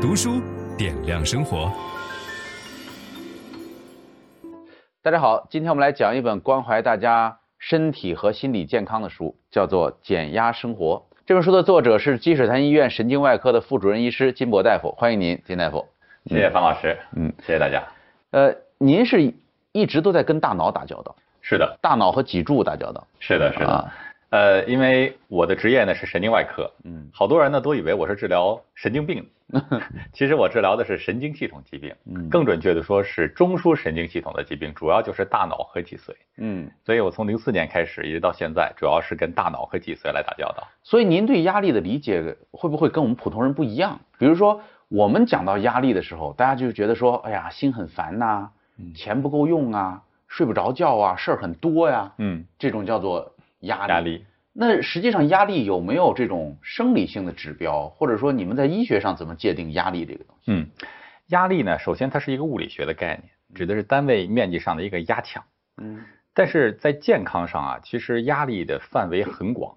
读书点亮生活。大家好，今天我们来讲一本关怀大家身体和心理健康的书，叫做《减压生活》。这本书的作者是积水潭医院神经外科的副主任医师金博大夫，欢迎您，金大夫。谢谢方老师，嗯，谢谢大家。呃，您是一直都在跟大脑打交道？是的，大脑和脊柱打交道。是的，是的。啊呃，因为我的职业呢是神经外科，嗯，好多人呢都以为我是治疗神经病的，其实我治疗的是神经系统疾病，嗯，更准确的说是中枢神经系统的疾病，主要就是大脑和脊髓，嗯，所以我从零四年开始一直到现在，主要是跟大脑和脊髓来打交道。所以您对压力的理解会不会跟我们普通人不一样？比如说我们讲到压力的时候，大家就觉得说，哎呀，心很烦呐、啊，钱不够用啊，睡不着觉啊，事儿很多呀，嗯，这种叫做。压力，压力，那实际上压力有没有这种生理性的指标，或者说你们在医学上怎么界定压力这个东西？嗯，压力呢，首先它是一个物理学的概念，指的是单位面积上的一个压强。嗯，但是在健康上啊，其实压力的范围很广。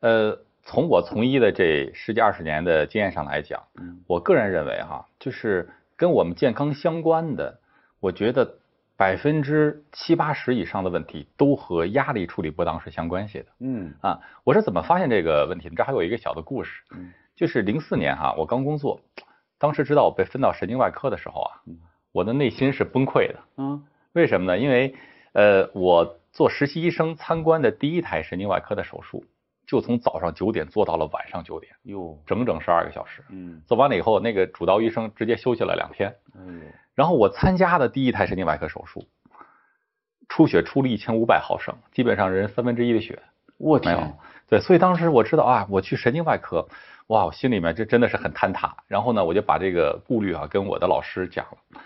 呃，从我从医的这十几二十年的经验上来讲，我个人认为哈、啊，就是跟我们健康相关的，我觉得。百分之七八十以上的问题都和压力处理不当是相关系的。嗯啊，我是怎么发现这个问题的？这还有一个小的故事。嗯，就是零四年哈，我刚工作，当时知道我被分到神经外科的时候啊，我的内心是崩溃的。嗯，为什么呢？因为呃，我做实习医生参观的第一台神经外科的手术，就从早上九点做到了晚上九点，哟，整整十二个小时。嗯，做完了以后，那个主刀医生直接休息了两天。嗯。然后我参加的第一台神经外科手术，出血出了一千五百毫升，基本上人三分之一的血，我天，没有。对，所以当时我知道啊，我去神经外科，哇，我心里面这真的是很坍塌。然后呢，我就把这个顾虑啊跟我的老师讲了，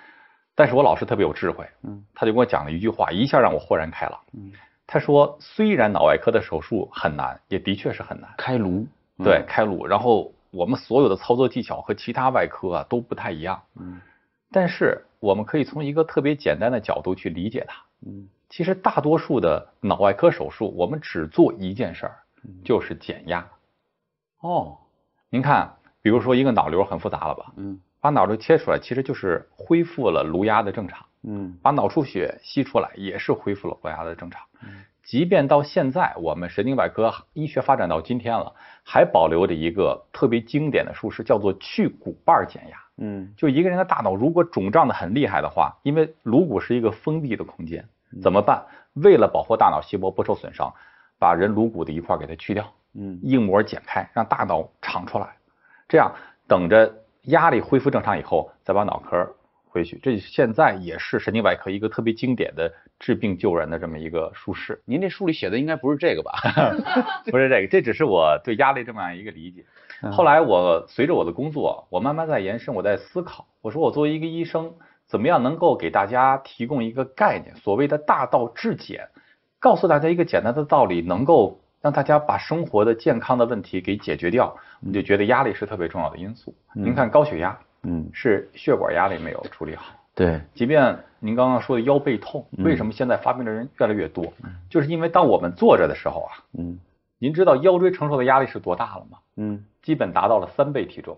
但是我老师特别有智慧，嗯，他就跟我讲了一句话，一下让我豁然开朗。嗯，他说，虽然脑外科的手术很难，也的确是很难，开颅，对，开颅。然后我们所有的操作技巧和其他外科啊都不太一样，嗯。但是我们可以从一个特别简单的角度去理解它。嗯，其实大多数的脑外科手术，我们只做一件事儿，就是减压。哦，您看，比如说一个脑瘤很复杂了吧？嗯，把脑瘤切出来，其实就是恢复了颅压的正常。嗯，把脑出血吸出来，也是恢复了颅压的正常。嗯，即便到现在，我们神经外科医学发展到今天了，还保留着一个特别经典的术式，叫做去骨瓣减压。嗯，就一个人的大脑如果肿胀的很厉害的话，因为颅骨是一个封闭的空间，怎么办？为了保护大脑细胞不受损伤，把人颅骨的一块给它去掉，嗯，硬膜剪开，让大脑长出来，这样等着压力恢复正常以后，再把脑壳回去。这现在也是神经外科一个特别经典的治病救人的这么一个术式。您这书里写的应该不是这个吧？不是这个，这只是我对压力这么样一个理解。后来我随着我的工作，我慢慢在延伸，我在思考。我说我作为一个医生，怎么样能够给大家提供一个概念，所谓的大道至简，告诉大家一个简单的道理，能够让大家把生活的健康的问题给解决掉。我们就觉得压力是特别重要的因素。您看高血压，嗯，是血管压力没有处理好。对，即便您刚刚说的腰背痛，为什么现在发病的人越来越多？嗯就是因为当我们坐着的时候啊，嗯。您知道腰椎承受的压力是多大了吗？嗯，基本达到了三倍体重。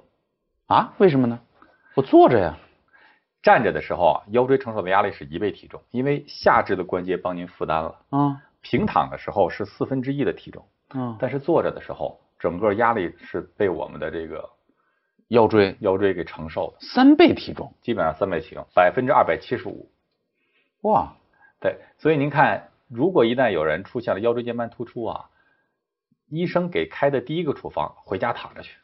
啊？为什么呢？我坐着呀。站着的时候啊，腰椎承受的压力是一倍体重，因为下肢的关节帮您负担了。嗯。平躺的时候是四分之一的体重。嗯。但是坐着的时候，整个压力是被我们的这个腰椎腰椎给承受的。三倍体重，基本上三倍体重，百分之二百七十五。哇，对，所以您看，如果一旦有人出现了腰椎间盘突出啊。医生给开的第一个处方，回家躺着去，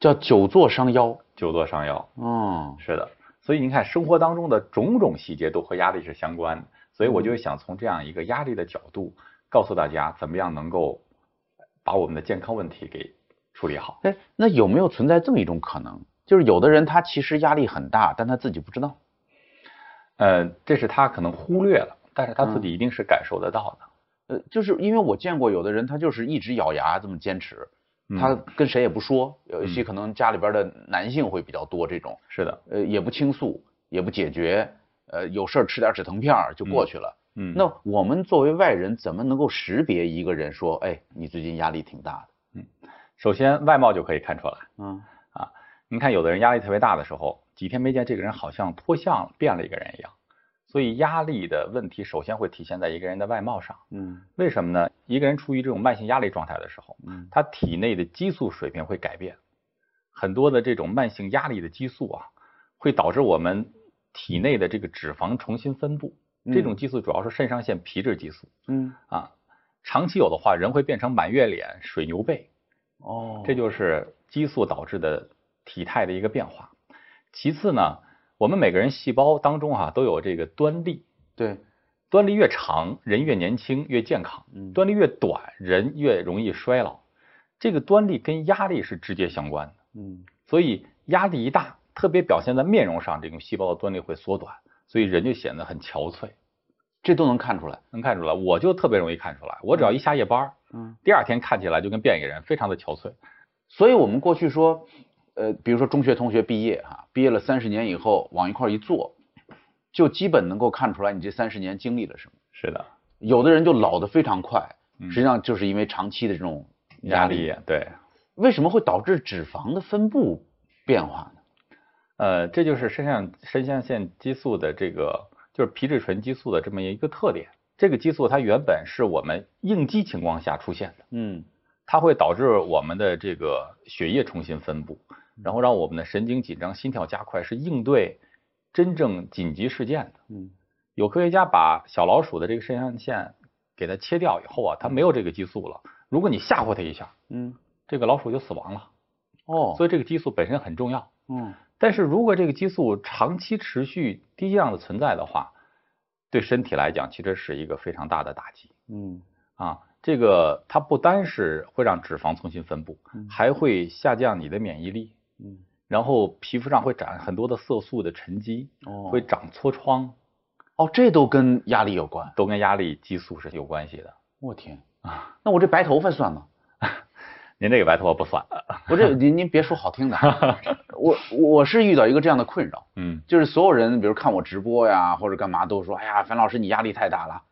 叫久坐伤腰。久坐伤腰。嗯，是的。所以您看，生活当中的种种细节都和压力是相关的。所以我就想从这样一个压力的角度，告诉大家怎么样能够把我们的健康问题给处理好。哎，那有没有存在这么一种可能，就是有的人他其实压力很大，但他自己不知道。呃，这是他可能忽略了，但是他自己一定是感受得到的。嗯呃，就是因为我见过有的人，他就是一直咬牙这么坚持，他跟谁也不说，有一些可能家里边的男性会比较多这种，是的，呃，也不倾诉，也不解决，呃，有事儿吃点止疼片就过去了。嗯，那我们作为外人，怎么能够识别一个人说，哎，你最近压力挺大的？嗯，首先外貌就可以看出来。嗯，啊，你看，有的人压力特别大的时候，几天没见，这个人好像脱相了，变了一个人一样。所以压力的问题首先会体现在一个人的外貌上。嗯，为什么呢？一个人处于这种慢性压力状态的时候，嗯，他体内的激素水平会改变，很多的这种慢性压力的激素啊，会导致我们体内的这个脂肪重新分布。这种激素主要是肾上腺皮质激素。嗯啊，长期有的话，人会变成满月脸、水牛背。哦，这就是激素导致的体态的一个变化。其次呢，我们每个人细胞当中、啊、都有这个端粒，对，端粒越长，人越年轻越健康；端粒越短，人越容易衰老。这个端粒跟压力是直接相关的。嗯，所以压力一大，特别表现在面容上，这种细胞的端粒会缩短，所以人就显得很憔悴。这都能看出来，能看出来。我就特别容易看出来，我只要一下夜班，嗯，第二天看起来就跟变一个人，非常的憔悴。所以我们过去说。呃，比如说中学同学毕业哈，毕业了三十年以后往一块一坐，就基本能够看出来你这三十年经历了什么。是的，有的人就老得非常快，嗯、实际上就是因为长期的这种压力。压力对，为什么会导致脂肪的分布变化呢？呃，这就是肾上肾上腺激素的这个，就是皮质醇激素的这么一个特点。这个激素它原本是我们应激情况下出现的，嗯，它会导致我们的这个血液重新分布。然后让我们的神经紧张、心跳加快，是应对真正紧急事件的。嗯，有科学家把小老鼠的这个肾上腺给它切掉以后啊，它没有这个激素了。如果你吓唬它一下，嗯，这个老鼠就死亡了。哦，所以这个激素本身很重要。嗯，但是如果这个激素长期持续低量的存在的话，对身体来讲其实是一个非常大的打击。嗯，啊，这个它不单是会让脂肪重新分布，还会下降你的免疫力。嗯，然后皮肤上会长很多的色素的沉积，哦，会长痤疮，哦，这都跟压力有关，都跟压力激素是有关系的。我天啊，那我这白头发算吗？您这个白头发不算，我这您您别说好听的，我我是遇到一个这样的困扰，嗯，就是所有人比如看我直播呀或者干嘛都说，哎呀，樊老师你压力太大了，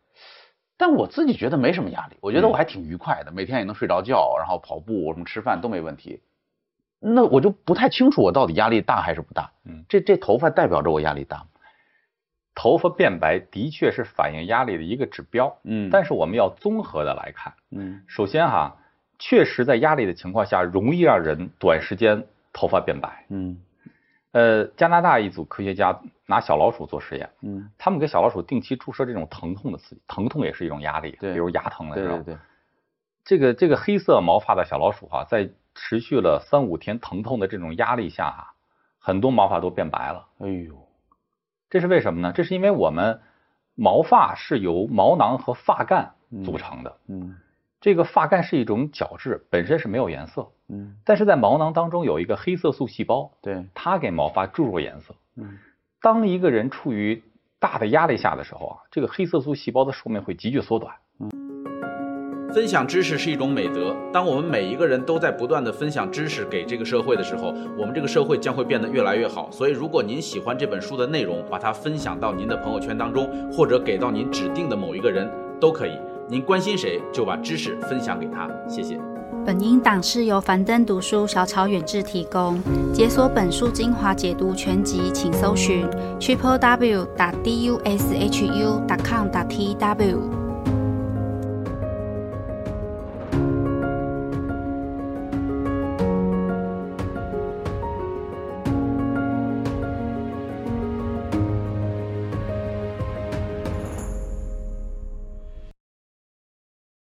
但我自己觉得没什么压力，我觉得我还挺愉快的，嗯、每天也能睡着觉，然后跑步什么吃饭都没问题。那我就不太清楚我到底压力大还是不大。嗯，这这头发代表着我压力大吗？头发变白的确是反映压力的一个指标。嗯，但是我们要综合的来看。嗯，首先哈，确实在压力的情况下，容易让人短时间头发变白。嗯，呃，加拿大一组科学家拿小老鼠做实验。嗯，他们给小老鼠定期注射这种疼痛的刺激，疼痛也是一种压力。对，比如牙疼的时候。对对对。这个这个黑色毛发的小老鼠哈，在持续了三五天疼痛的这种压力下啊，很多毛发都变白了。哎呦，这是为什么呢？这是因为我们毛发是由毛囊和发干组成的。嗯，这个发干是一种角质，本身是没有颜色。嗯，但是在毛囊当中有一个黑色素细胞，对，它给毛发注入颜色。嗯，当一个人处于大的压力下的时候啊，这个黑色素细胞的寿命会急剧缩短。嗯分享知识是一种美德。当我们每一个人都在不断的分享知识给这个社会的时候，我们这个社会将会变得越来越好。所以，如果您喜欢这本书的内容，把它分享到您的朋友圈当中，或者给到您指定的某一个人都可以。您关心谁，就把知识分享给他。谢谢。本音档是由樊登读书小草远志提供。解锁本书精华解读全集，请搜寻 triple w 打 d u s h u 打 com 打 t w。